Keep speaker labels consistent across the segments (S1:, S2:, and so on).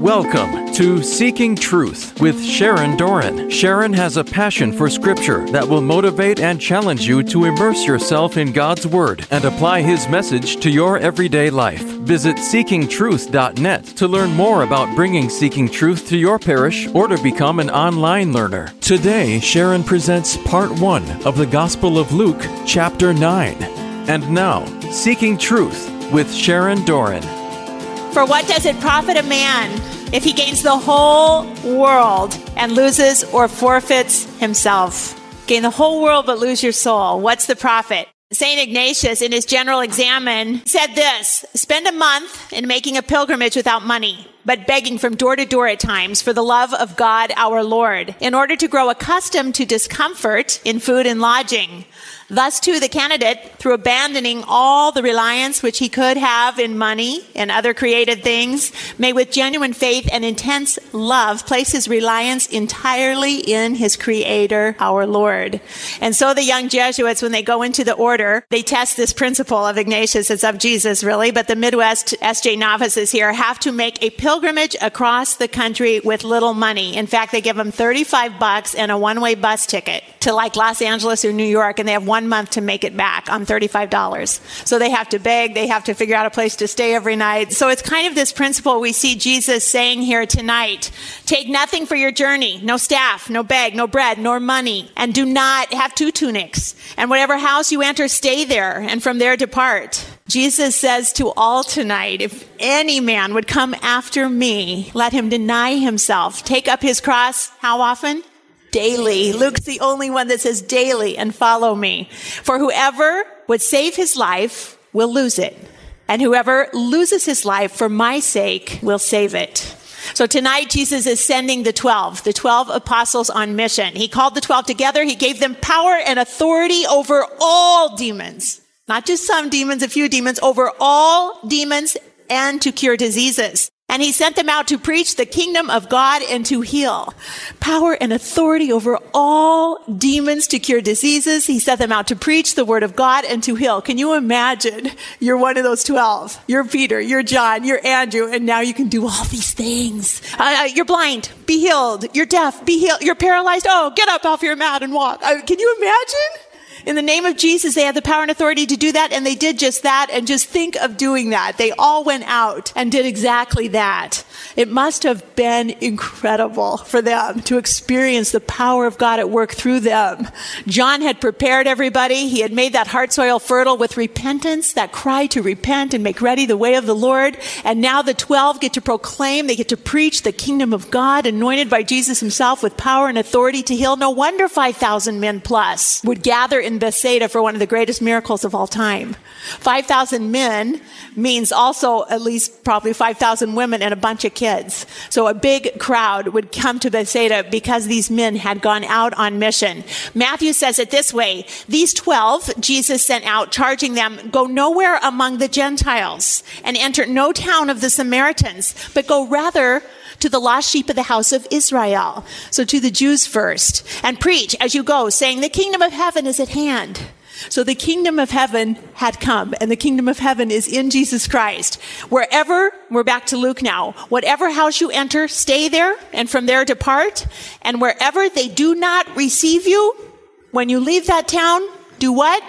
S1: Welcome to Seeking Truth with Sharon Doran. Sharon has a passion for Scripture that will motivate and challenge you to immerse yourself in God's Word and apply His message to your everyday life. Visit seekingtruth.net to learn more about bringing Seeking Truth to your parish or to become an online learner. Today, Sharon presents Part 1 of the Gospel of Luke, Chapter 9. And now, Seeking Truth with Sharon Doran.
S2: For what does it profit a man if he gains the whole world and loses or forfeits himself? Gain the whole world but lose your soul. What's the profit? St. Ignatius, in his general Examen, said this Spend a month in making a pilgrimage without money, but begging from door to door at times for the love of God our Lord, in order to grow accustomed to discomfort in food and lodging Thus, too, the candidate, through abandoning all the reliance which he could have in money and other created things, may with genuine faith and intense love place his reliance entirely in his creator, our Lord. And so the young Jesuits, when they go into the order, they test this principle of Ignatius. It's of Jesus, really, but the Midwest SJ novices here have to make a pilgrimage across the country with little money. In fact, they give them 35 bucks and a one way bus ticket to like Los Angeles or New York, and they have one one month to make it back on $35. So they have to beg, they have to figure out a place to stay every night. So it's kind of this principle we see Jesus saying here tonight take nothing for your journey, no staff, no bag, no bread, nor money, and do not have two tunics. And whatever house you enter, stay there, and from there depart. Jesus says to all tonight, if any man would come after me, let him deny himself, take up his cross, how often? daily. Luke's the only one that says daily and follow me. For whoever would save his life will lose it. And whoever loses his life for my sake will save it. So tonight, Jesus is sending the 12, the 12 apostles on mission. He called the 12 together. He gave them power and authority over all demons, not just some demons, a few demons, over all demons and to cure diseases. And he sent them out to preach the kingdom of God and to heal. Power and authority over all demons to cure diseases. He sent them out to preach the word of God and to heal. Can you imagine? You're one of those 12. You're Peter, you're John, you're Andrew, and now you can do all these things. Uh, uh you're blind, be healed. You're deaf, be healed. You're paralyzed. Oh, get up off your mat and walk. Uh, can you imagine? In the name of Jesus, they had the power and authority to do that. And they did just that. And just think of doing that. They all went out and did exactly that. It must have been incredible for them to experience the power of God at work through them. John had prepared everybody. He had made that heart soil fertile with repentance, that cry to repent and make ready the way of the Lord. And now the 12 get to proclaim, they get to preach the kingdom of God, anointed by Jesus himself with power and authority to heal. No wonder 5,000 men plus would gather in Bethsaida for one of the greatest miracles of all time. 5,000 men means also at least probably 5,000 women and a bunch bunch of kids. So a big crowd would come to Bethsaida because these men had gone out on mission. Matthew says it this way. These 12 Jesus sent out, charging them, go nowhere among the Gentiles and enter no town of the Samaritans, but go rather to the lost sheep of the house of Israel. So to the Jews first and preach as you go, saying the kingdom of heaven is at hand. So the kingdom of heaven had come and the kingdom of heaven is in Jesus Christ. Wherever, we're back to Luke now, whatever house you enter, stay there and from there depart. And wherever they do not receive you, when you leave that town, do what?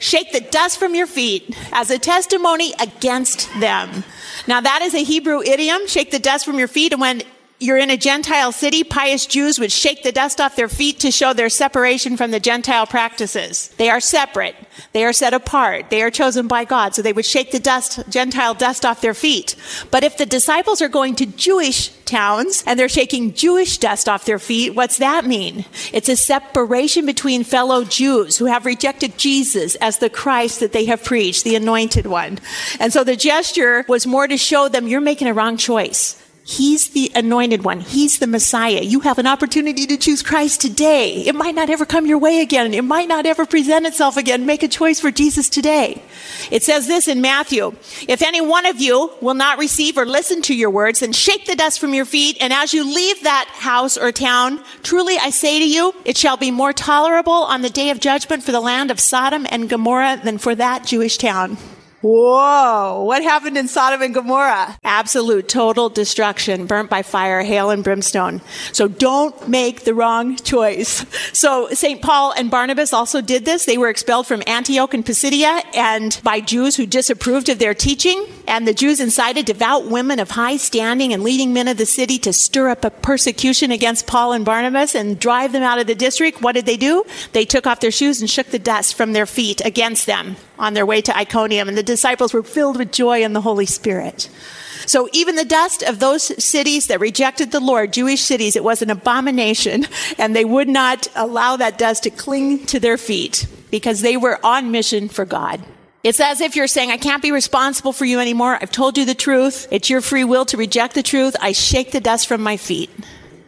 S2: Shake the dust from your feet as a testimony against them. Now that is a Hebrew idiom, shake the dust from your feet. And when you're in a Gentile city, pious Jews would shake the dust off their feet to show their separation from the Gentile practices. They are separate. They are set apart. They are chosen by God. So they would shake the dust, Gentile dust off their feet. But if the disciples are going to Jewish towns and they're shaking Jewish dust off their feet, what's that mean? It's a separation between fellow Jews who have rejected Jesus as the Christ that they have preached, the anointed one. And so the gesture was more to show them you're making a wrong choice. He's the anointed one. He's the Messiah. You have an opportunity to choose Christ today. It might not ever come your way again. It might not ever present itself again. Make a choice for Jesus today. It says this in Matthew. If any one of you will not receive or listen to your words, then shake the dust from your feet. And as you leave that house or town, truly I say to you, it shall be more tolerable on the day of judgment for the land of Sodom and Gomorrah than for that Jewish town. Whoa, what happened in Sodom and Gomorrah? Absolute total destruction, burnt by fire, hail and brimstone. So don't make the wrong choice. So St. Paul and Barnabas also did this. They were expelled from Antioch and Pisidia and by Jews who disapproved of their teaching. And the Jews incited devout women of high standing and leading men of the city to stir up a persecution against Paul and Barnabas and drive them out of the district. What did they do? They took off their shoes and shook the dust from their feet against them on their way to Iconium. And the disciples were filled with joy in the Holy Spirit. So even the dust of those cities that rejected the Lord, Jewish cities, it was an abomination, and they would not allow that dust to cling to their feet because they were on mission for God. It's as if you're saying, I can't be responsible for you anymore. I've told you the truth. It's your free will to reject the truth. I shake the dust from my feet.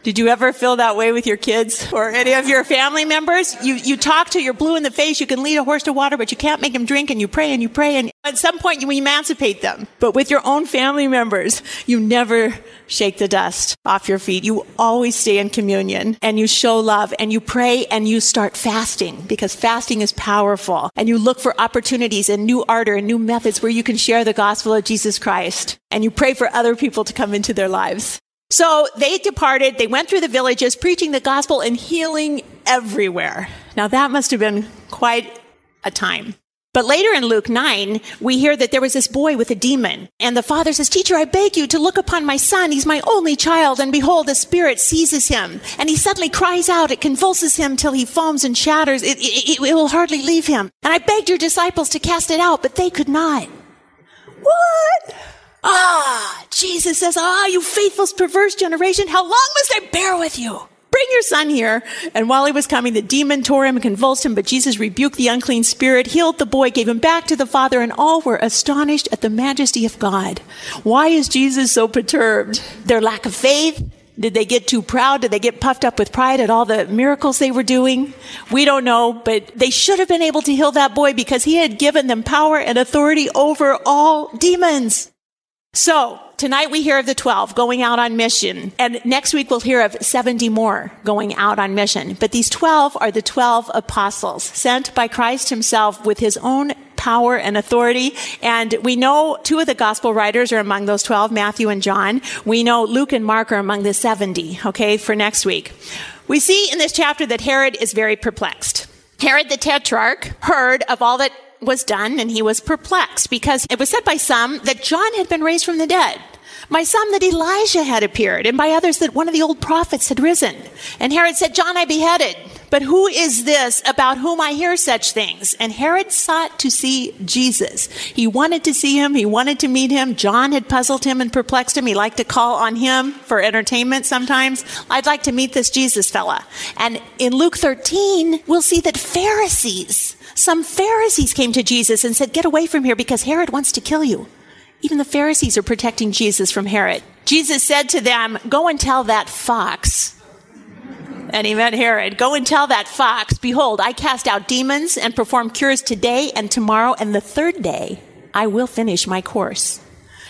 S2: Did you ever feel that way with your kids or any of your family members? You, you talk to, you're blue in the face, you can lead a horse to water, but you can't make him drink and you pray and you pray and at some point you emancipate them. But with your own family members, you never shake the dust off your feet. You always stay in communion and you show love and you pray and you start fasting because fasting is powerful and you look for opportunities and new ardor and new methods where you can share the gospel of Jesus Christ and you pray for other people to come into their lives. So they departed, they went through the villages, preaching the gospel and healing everywhere. Now that must have been quite a time. But later in Luke 9, we hear that there was this boy with a demon. And the father says, Teacher, I beg you to look upon my son. He's my only child. And behold, a spirit seizes him. And he suddenly cries out. It convulses him till he foams and shatters. It, it, it will hardly leave him. And I begged your disciples to cast it out, but they could not. What? Ah, Jesus says, Ah, you faithful, perverse generation, how long must I bear with you? Bring your son here. And while he was coming, the demon tore him and convulsed him, but Jesus rebuked the unclean spirit, healed the boy, gave him back to the father, and all were astonished at the majesty of God. Why is Jesus so perturbed? Their lack of faith? Did they get too proud? Did they get puffed up with pride at all the miracles they were doing? We don't know, but they should have been able to heal that boy because he had given them power and authority over all demons. So tonight we hear of the 12 going out on mission and next week we'll hear of 70 more going out on mission. But these 12 are the 12 apostles sent by Christ himself with his own power and authority. And we know two of the gospel writers are among those 12, Matthew and John. We know Luke and Mark are among the 70, okay, for next week. We see in this chapter that Herod is very perplexed. Herod the Tetrarch heard of all that was done and he was perplexed because it was said by some that John had been raised from the dead. By some that Elijah had appeared, and by others that one of the old prophets had risen. And Herod said, John I beheaded. But who is this about whom I hear such things? And Herod sought to see Jesus. He wanted to see him. He wanted to meet him. John had puzzled him and perplexed him. He liked to call on him for entertainment sometimes. I'd like to meet this Jesus fella. And in Luke 13, we'll see that Pharisees some Pharisees came to Jesus and said, Get away from here because Herod wants to kill you. Even the Pharisees are protecting Jesus from Herod. Jesus said to them, Go and tell that fox. And he meant Herod, Go and tell that fox, Behold, I cast out demons and perform cures today and tomorrow and the third day. I will finish my course.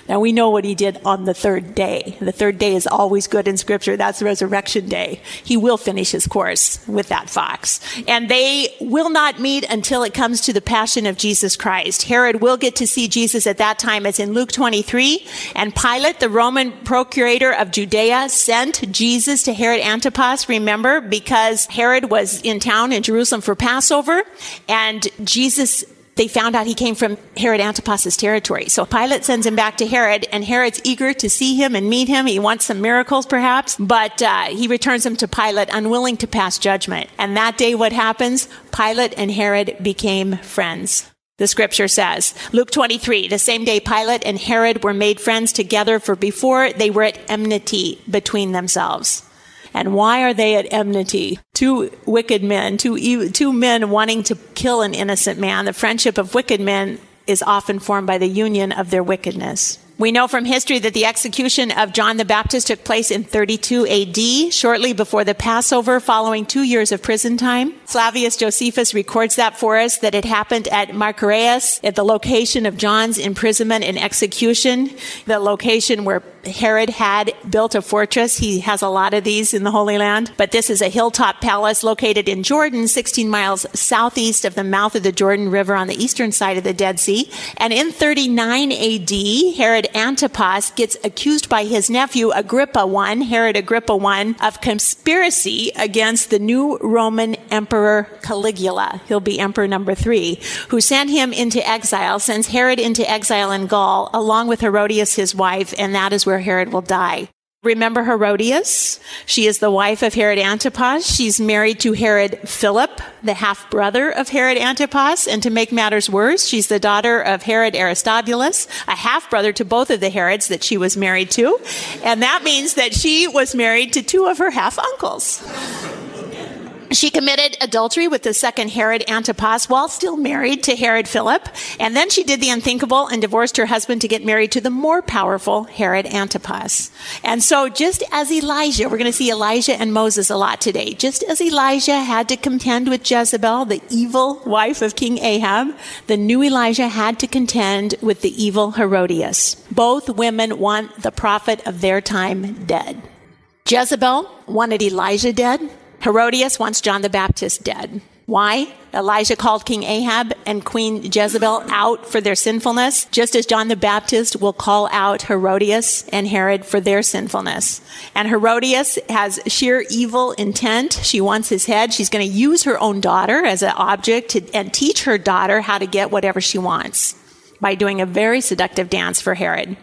S2: Now we know what he did on the third day. The third day is always good in scripture. That's resurrection day. He will finish his course with that fox. And they will not meet until it comes to the passion of Jesus Christ. Herod will get to see Jesus at that time. It's in Luke 23. And Pilate, the Roman procurator of Judea, sent Jesus to Herod Antipas, remember, because Herod was in town in Jerusalem for Passover. And Jesus they found out he came from Herod Antipas's territory. So Pilate sends him back to Herod, and Herod's eager to see him and meet him. He wants some miracles, perhaps, but uh, he returns him to Pilate, unwilling to pass judgment. And that day, what happens? Pilate and Herod became friends. The scripture says, Luke 23, the same day Pilate and Herod were made friends together, for before they were at enmity between themselves. And why are they at enmity? Two wicked men, two, two men wanting to kill an innocent man. The friendship of wicked men is often formed by the union of their wickedness. We know from history that the execution of John the Baptist took place in 32 AD, shortly before the Passover, following two years of prison time. Flavius Josephus records that for us that it happened at Machaerus, at the location of John's imprisonment and execution, the location where Herod had built a fortress. He has a lot of these in the Holy Land, but this is a hilltop palace located in Jordan, 16 miles southeast of the mouth of the Jordan River on the eastern side of the Dead Sea. And in 39 AD, Herod Antipas gets accused by his nephew Agrippa I, Herod Agrippa I, of conspiracy against the new Roman emperor Caligula. He'll be emperor number three, who sent him into exile, sends Herod into exile in Gaul along with Herodias, his wife, and that is where where Herod will die. Remember Herodias? She is the wife of Herod Antipas. She's married to Herod Philip, the half brother of Herod Antipas. And to make matters worse, she's the daughter of Herod Aristobulus, a half brother to both of the Herods that she was married to. And that means that she was married to two of her half uncles. She committed adultery with the second Herod Antipas while still married to Herod Philip. And then she did the unthinkable and divorced her husband to get married to the more powerful Herod Antipas. And so just as Elijah, we're going to see Elijah and Moses a lot today. Just as Elijah had to contend with Jezebel, the evil wife of King Ahab, the new Elijah had to contend with the evil Herodias. Both women want the prophet of their time dead. Jezebel wanted Elijah dead. Herodias wants John the Baptist dead. Why? Elijah called King Ahab and Queen Jezebel out for their sinfulness, just as John the Baptist will call out Herodias and Herod for their sinfulness. And Herodias has sheer evil intent. She wants his head. She's going to use her own daughter as an object to, and teach her daughter how to get whatever she wants by doing a very seductive dance for Herod.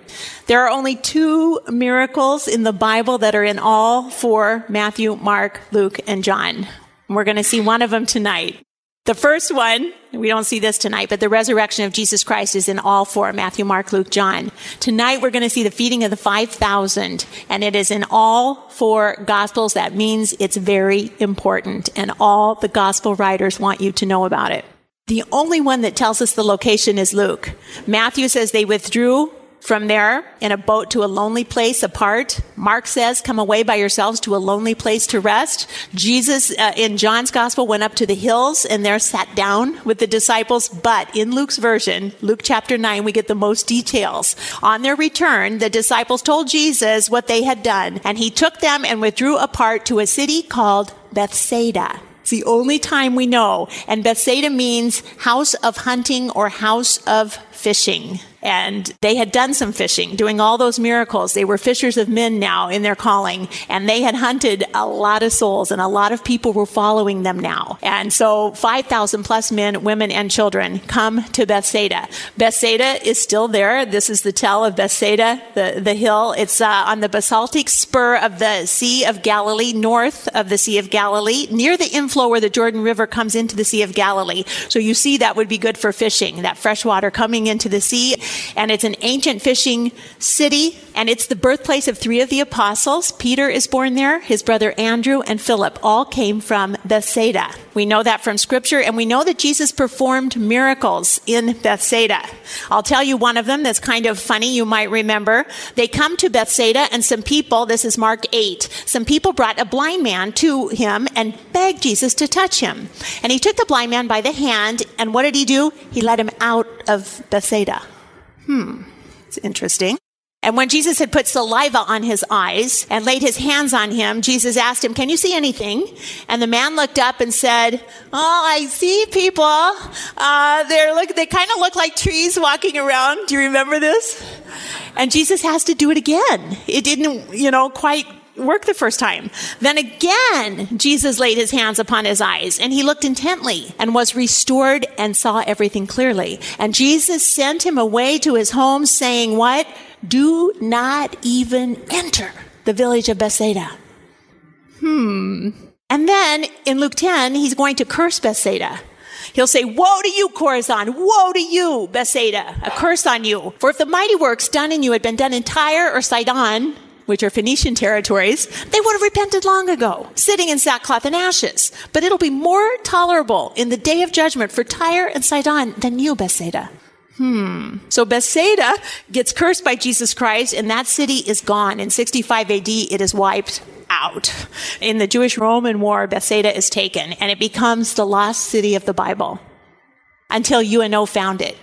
S2: There are only two miracles in the Bible that are in all four Matthew, Mark, Luke, and John. We're going to see one of them tonight. The first one, we don't see this tonight, but the resurrection of Jesus Christ is in all four Matthew, Mark, Luke, John. Tonight we're going to see the feeding of the 5,000, and it is in all four Gospels. That means it's very important, and all the Gospel writers want you to know about it. The only one that tells us the location is Luke. Matthew says they withdrew from there in a boat to a lonely place apart. Mark says, come away by yourselves to a lonely place to rest. Jesus uh, in John's gospel went up to the hills and there sat down with the disciples. But in Luke's version, Luke chapter nine, we get the most details. On their return, the disciples told Jesus what they had done and he took them and withdrew apart to a city called Bethsaida. It's the only time we know. And Bethsaida means house of hunting or house of fishing. And they had done some fishing, doing all those miracles. They were fishers of men now in their calling, and they had hunted a lot of souls, and a lot of people were following them now. And so 5,000 plus men, women, and children come to Bethsaida. Bethsaida is still there. This is the tell of Bethsaida, the, the hill. It's uh, on the basaltic spur of the Sea of Galilee, north of the Sea of Galilee, near the inflow where the Jordan River comes into the Sea of Galilee. So you see that would be good for fishing, that fresh water coming into the sea and it's an ancient fishing city, and it's the birthplace of three of the apostles. Peter is born there, his brother Andrew, and Philip all came from Bethsaida. We know that from scripture, and we know that Jesus performed miracles in Bethsaida. I'll tell you one of them that's kind of funny, you might remember. They come to Bethsaida, and some people, this is Mark 8, some people brought a blind man to him and begged Jesus to touch him. And he took the blind man by the hand, and what did he do? He led him out of Bethsaida. Hmm, it's interesting. And when Jesus had put saliva on his eyes and laid his hands on him, Jesus asked him, Can you see anything? And the man looked up and said, Oh, I see people. Uh, they're look, they kind of look like trees walking around. Do you remember this? And Jesus has to do it again. It didn't, you know, quite work the first time. Then again, Jesus laid his hands upon his eyes and he looked intently and was restored and saw everything clearly. And Jesus sent him away to his home saying, what? Do not even enter the village of Bethsaida. Hmm. And then in Luke 10, he's going to curse Bethsaida. He'll say, Woe to you, Chorazin! Woe to you, Bethsaida! A curse on you. For if the mighty works done in you had been done in Tyre or Sidon, which are Phoenician territories, they would have repented long ago, sitting in sackcloth and ashes. But it'll be more tolerable in the day of judgment for Tyre and Sidon than you, Bethsaida. Hmm. So Bethsaida gets cursed by Jesus Christ, and that city is gone. In 65 AD, it is wiped out. In the Jewish Roman War, Bethsaida is taken, and it becomes the lost city of the Bible until UNO found it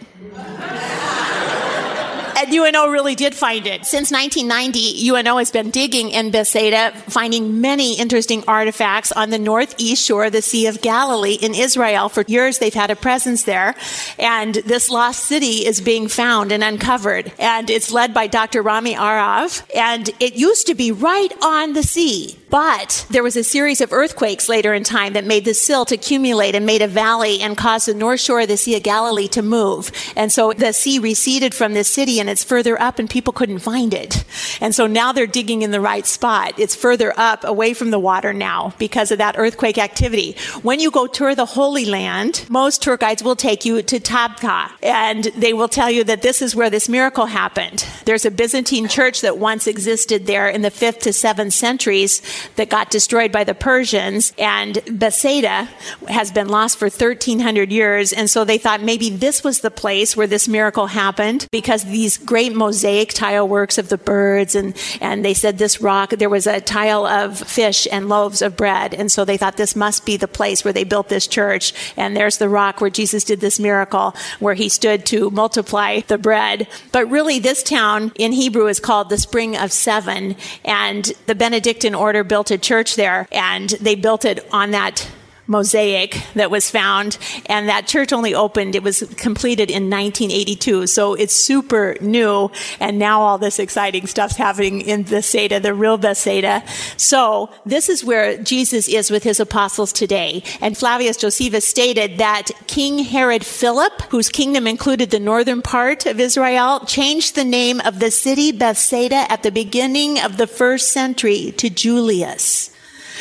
S2: that UNO really did find it. Since 1990, UNO has been digging in Bethsaida, finding many interesting artifacts on the northeast shore of the Sea of Galilee in Israel. For years, they've had a presence there, and this lost city is being found and uncovered. And it's led by Dr. Rami Arav, and it used to be right on the sea. But there was a series of earthquakes later in time that made the silt accumulate and made a valley and caused the north shore of the Sea of Galilee to move. And so the sea receded from this city and it's further up and people couldn't find it. And so now they're digging in the right spot. It's further up away from the water now because of that earthquake activity. When you go tour the Holy Land, most tour guides will take you to Tabgha and they will tell you that this is where this miracle happened. There's a Byzantine church that once existed there in the 5th to 7th centuries that got destroyed by the Persians, and Bethsaida has been lost for 1,300 years. And so they thought maybe this was the place where this miracle happened because these great mosaic tile works of the birds, and, and they said this rock, there was a tile of fish and loaves of bread. And so they thought this must be the place where they built this church. And there's the rock where Jesus did this miracle, where he stood to multiply the bread. But really, this town in Hebrew is called the Spring of Seven, and the Benedictine order built a church there, and they built it on that mosaic that was found. And that church only opened, it was completed in 1982. So it's super new. And now all this exciting stuff's happening in the the real Bethsaida. So this is where Jesus is with his apostles today. And Flavius Josephus stated that King Herod Philip, whose kingdom included the northern part of Israel, changed the name of the city Bethsaida at the beginning of the first century to Julias.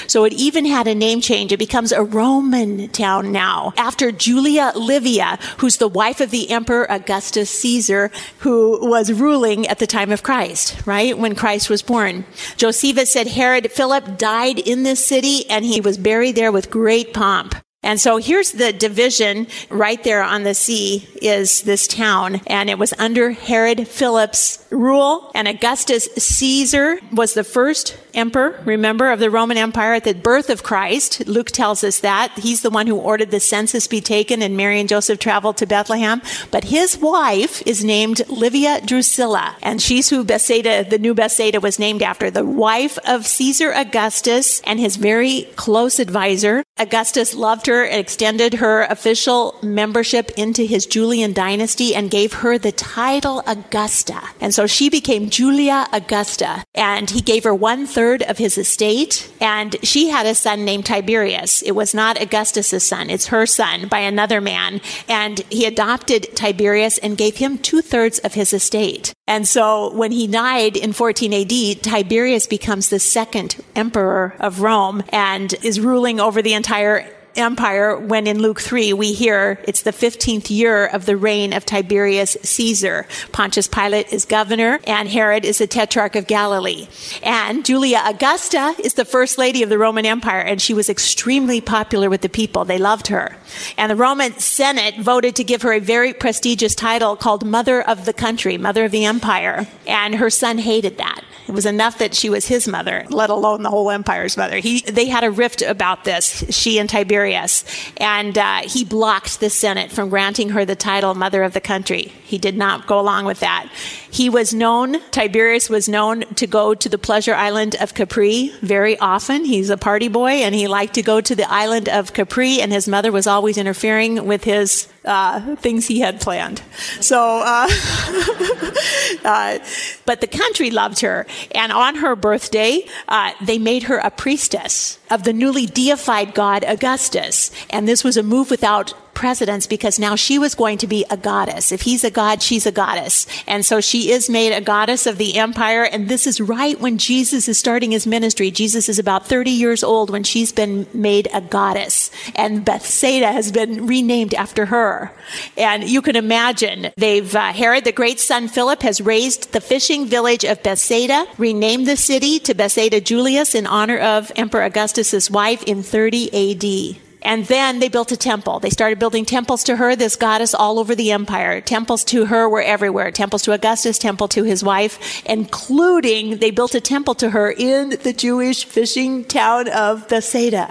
S2: So it even had a name change. It becomes a Roman town now after Julia Livia, who's the wife of the Emperor Augustus Caesar, who was ruling at the time of Christ, right? When Christ was born. Josephus said Herod Philip died in this city and he was buried there with great pomp. And so here's the division right there on the sea is this town. And it was under Herod Philip's rule. And Augustus Caesar was the first emperor, remember, of the Roman Empire at the birth of Christ. Luke tells us that. He's the one who ordered the census be taken and Mary and Joseph traveled to Bethlehem. But his wife is named Livia Drusilla. And she's who Bethsaida, the new Bethsaida was named after, the wife of Caesar Augustus and his very close advisor, Augustus loved her, extended her official membership into his Julian dynasty, and gave her the title Augusta. And so she became Julia Augusta. And he gave her one third of his estate. And she had a son named Tiberius. It was not Augustus's son, it's her son by another man. And he adopted Tiberius and gave him two thirds of his estate. And so when he died in 14 AD, Tiberius becomes the second emperor of Rome and is ruling over the entire Empire when in Luke 3 we hear it's the 15th year of the reign of Tiberius Caesar. Pontius Pilate is governor and Herod is the tetrarch of Galilee. And Julia Augusta is the first lady of the Roman Empire and she was extremely popular with the people. They loved her. And the Roman Senate voted to give her a very prestigious title called Mother of the Country, Mother of the Empire. And her son hated that. It was enough that she was his mother, let alone the whole empire's mother. He, they had a rift about this, she and Tiberius, and uh, he blocked the Senate from granting her the title Mother of the Country. He did not go along with that. He was known, Tiberius was known to go to the pleasure island of Capri very often. He's a party boy and he liked to go to the island of Capri, and his mother was always interfering with his uh, things he had planned. So, uh, uh, but the country loved her, and on her birthday, uh, they made her a priestess of the newly deified god Augustus, and this was a move without precedents because now she was going to be a goddess. If he's a god, she's a goddess. And so she is made a goddess of the empire. And this is right when Jesus is starting his ministry. Jesus is about 30 years old when she's been made a goddess. And Bethsaida has been renamed after her. And you can imagine they've, uh, Herod, the great son Philip, has raised the fishing village of Bethsaida, renamed the city to Bethsaida Julias in honor of Emperor Augustus's wife in 30 AD. And then they built a temple. They started building temples to her, this goddess all over the empire. Temples to her were everywhere. Temples to Augustus, temple to his wife, including they built a temple to her in the Jewish fishing town of Bethsaida.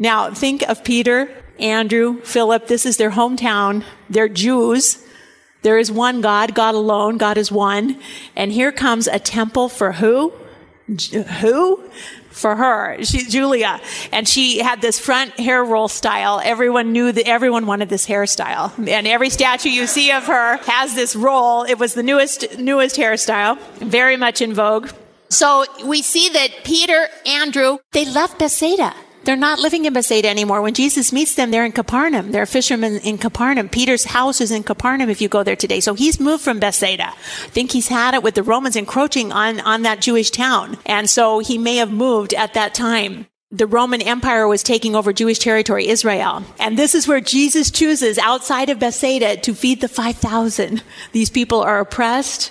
S2: Now think of Peter, Andrew, Philip. This is their hometown. They're Jews. There is one God, God alone. God is one. And here comes a temple for who? J- who? for her. She's Julia. And she had this front hair roll style. Everyone knew that everyone wanted this hairstyle. And every statue you see of her has this roll. It was the newest, newest hairstyle, very much in vogue. So we see that Peter, Andrew, they left Bethsaida. They're not living in Bethsaida anymore. When Jesus meets them, they're in Capernaum. They're fishermen in Capernaum. Peter's house is in Capernaum if you go there today. So he's moved from Bethsaida. I think he's had it with the Romans encroaching on, on that Jewish town. And so he may have moved at that time the Roman Empire was taking over Jewish territory, Israel. And this is where Jesus chooses outside of Bethsaida to feed the 5,000. These people are oppressed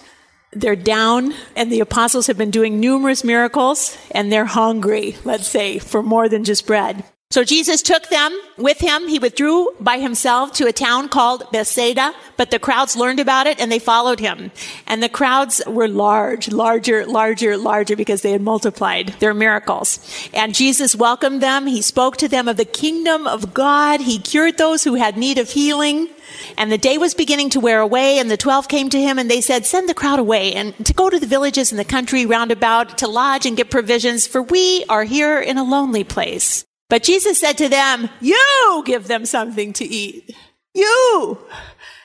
S2: they're down and the apostles have been doing numerous miracles and they're hungry, let's say, for more than just bread. So Jesus took them with him. He withdrew by himself to a town called Bethsaida, but the crowds learned about it and they followed him. And the crowds were large, larger, larger, larger because they had multiplied their miracles. And Jesus welcomed them. He spoke to them of the kingdom of God. He cured those who had need of healing. And the day was beginning to wear away, and the twelve came to him, and they said, Send the crowd away, and to go to the villages in the country round about to lodge and get provisions, for we are here in a lonely place. But Jesus said to them, You give them something to eat. You.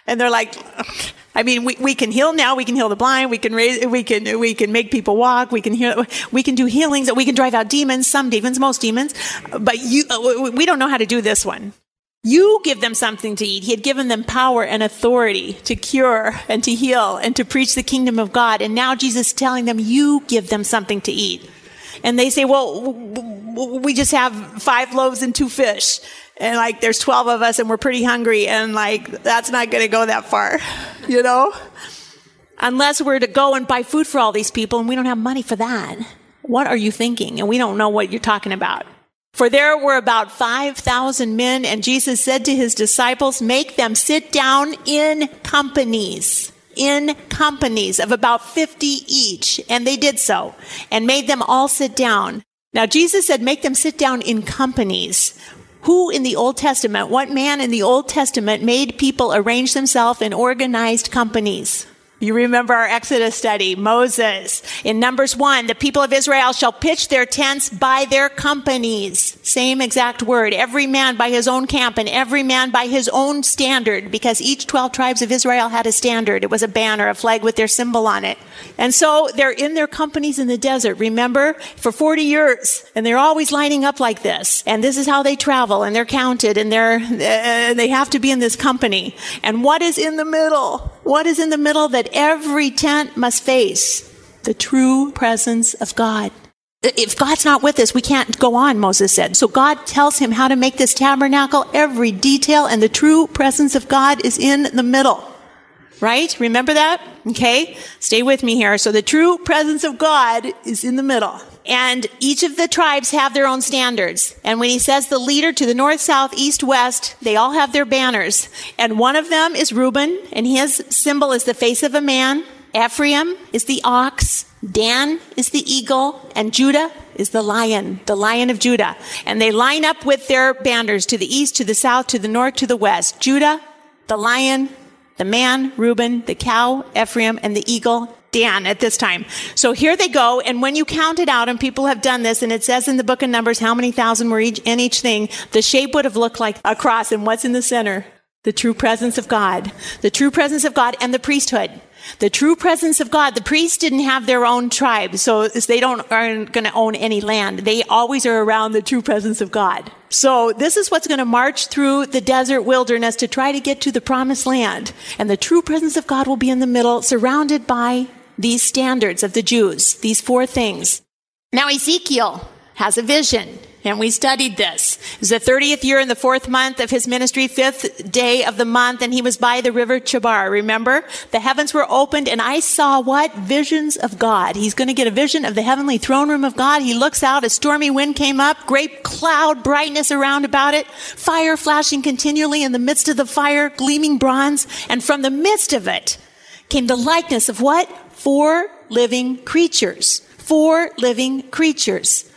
S2: And they're like, I mean, we, we can heal now. We can heal the blind. We can raise, we can, we can make people walk. We can heal, we can do healings. We can drive out demons, some demons, most demons. But you, uh, we don't know how to do this one. You give them something to eat. He had given them power and authority to cure and to heal and to preach the kingdom of God. And now Jesus is telling them, you give them something to eat. And they say, well, we just have five loaves and two fish. And like, there's 12 of us and we're pretty hungry. And like, that's not going to go that far, you know? Unless we're to go and buy food for all these people and we don't have money for that. What are you thinking? And we don't know what you're talking about. For there were about 5,000 men and Jesus said to his disciples, make them sit down in companies in companies of about 50 each, and they did so, and made them all sit down. Now, Jesus said, make them sit down in companies. Who in the Old Testament, what man in the Old Testament made people arrange themselves in organized companies? You remember our Exodus study, Moses. In Numbers 1, the people of Israel shall pitch their tents by their companies. Same exact word. Every man by his own camp and every man by his own standard, because each 12 tribes of Israel had a standard. It was a banner, a flag with their symbol on it. And so they're in their companies in the desert, remember, for 40 years. And they're always lining up like this. And this is how they travel and they're counted and they're, uh, they have to be in this company. And what is in the middle? What is in the middle that every tent must face? The true presence of God. If God's not with us, we can't go on, Moses said. So God tells him how to make this tabernacle, every detail, and the true presence of God is in the middle. Right? Remember that? Okay? Stay with me here. So the true presence of God is in the middle. And each of the tribes have their own standards. And when he says the leader to the north, south, east, west, they all have their banners. And one of them is Reuben, and his symbol is the face of a man. Ephraim is the ox. Dan is the eagle. And Judah is the lion, the lion of Judah. And they line up with their banners to the east, to the south, to the north, to the west. Judah, the lion, the man, Reuben, the cow, Ephraim, and the eagle. Dan at this time. So here they go. And when you count it out, and people have done this, and it says in the book of Numbers how many thousand were each, in each thing, the shape would have looked like a cross. And what's in the center? The true presence of God. The true presence of God and the priesthood. The true presence of God. The priests didn't have their own tribe, so they don't aren't going to own any land. They always are around the true presence of God. So this is what's going to march through the desert wilderness to try to get to the promised land. And the true presence of God will be in the middle, surrounded by these standards of the Jews, these four things. Now, Ezekiel has a vision, and we studied this. It was the 30th year in the fourth month of his ministry, fifth day of the month, and he was by the river Chebar. Remember? The heavens were opened, and I saw what? Visions of God. He's going to get a vision of the heavenly throne room of God. He looks out, a stormy wind came up, great cloud brightness around about it, fire flashing continually in the midst of the fire, gleaming bronze, and from the midst of it, came the likeness of what? four living creatures. Four living creatures.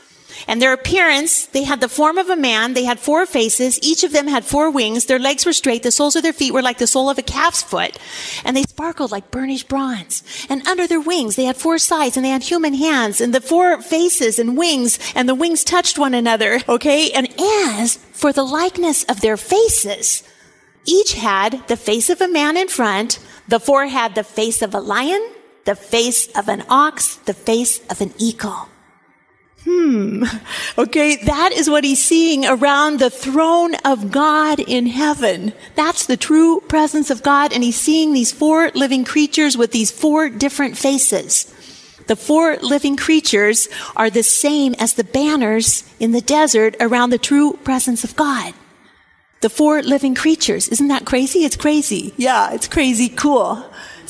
S2: And their appearance, they had the form of a man. They had four faces. Each of them had four wings. Their legs were straight. The soles of their feet were like the sole of a calf's foot. And they sparkled like burnished bronze. And under their wings, they had four sides and they had human hands and the four faces and wings and the wings touched one another. Okay. And as for the likeness of their faces, each had the face of a man in front. The four had the face of a lion the face of an ox, the face of an eagle. Hmm. Okay. That is what he's seeing around the throne of God in heaven. That's the true presence of God. And he's seeing these four living creatures with these four different faces. The four living creatures are the same as the banners in the desert around the true presence of God. The four living creatures. Isn't that crazy? It's crazy. Yeah, it's crazy cool.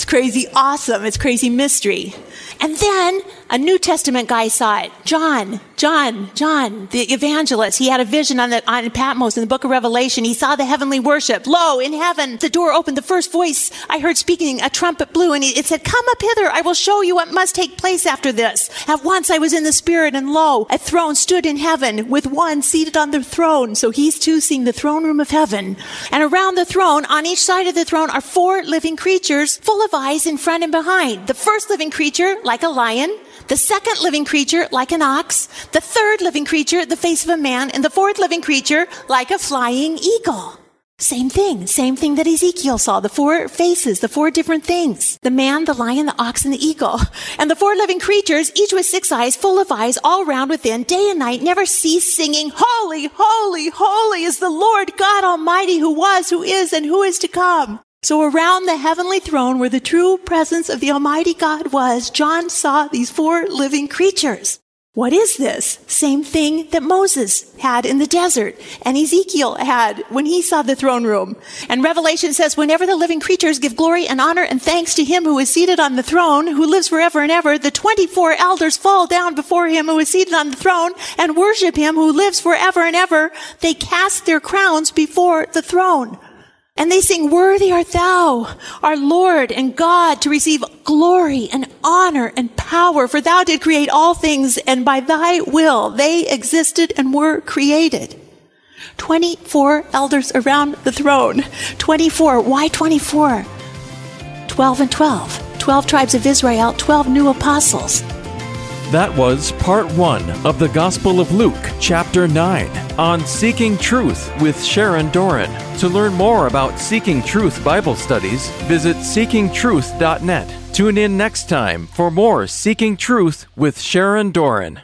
S2: It's crazy awesome. It's crazy mystery. And then a New Testament guy saw it. John, John, John, the evangelist. He had a vision on the on Patmos in the book of Revelation. He saw the heavenly worship. Lo, in heaven, the door opened. The first voice I heard speaking, a trumpet blew, and it said, Come up hither. I will show you what must take place after this. At once I was in the spirit, and lo, a throne stood in heaven with one seated on the throne. So he's too seeing the throne room of heaven. And around the throne, on each side of the throne, are four living creatures full of eyes in front and behind. The first living creature, like a lion, the second living creature like an ox, the third living creature the face of a man, and the fourth living creature like a flying eagle. Same thing, same thing that Ezekiel saw, the four faces, the four different things. The man, the lion, the ox, and the eagle. And the four living creatures, each with six eyes, full of eyes, all round within, day and night, never cease singing, Holy, holy, holy is the Lord God Almighty who was, who is, and who is to come. So around the heavenly throne where the true presence of the Almighty God was, John saw these four living creatures. What is this? Same thing that Moses had in the desert and Ezekiel had when he saw the throne room. And Revelation says, whenever the living creatures give glory and honor and thanks to him who is seated on the throne, who lives forever and ever, the 24 elders fall down before him who is seated on the throne and worship him who lives forever and ever. They cast their crowns before the throne. And they sing, worthy art thou, our Lord and God, to receive glory and honor and power. For thou did create all things and by thy will they existed and were created. 24 elders around the throne. 24. Why 24? 12 and 12. 12 tribes
S1: of
S2: Israel, 12 new apostles.
S1: That was part one of the Gospel of Luke, chapter 9, on Seeking Truth with Sharon Doran. To learn more about Seeking Truth Bible studies, visit seekingtruth.net. Tune in next time for more Seeking Truth with Sharon Doran.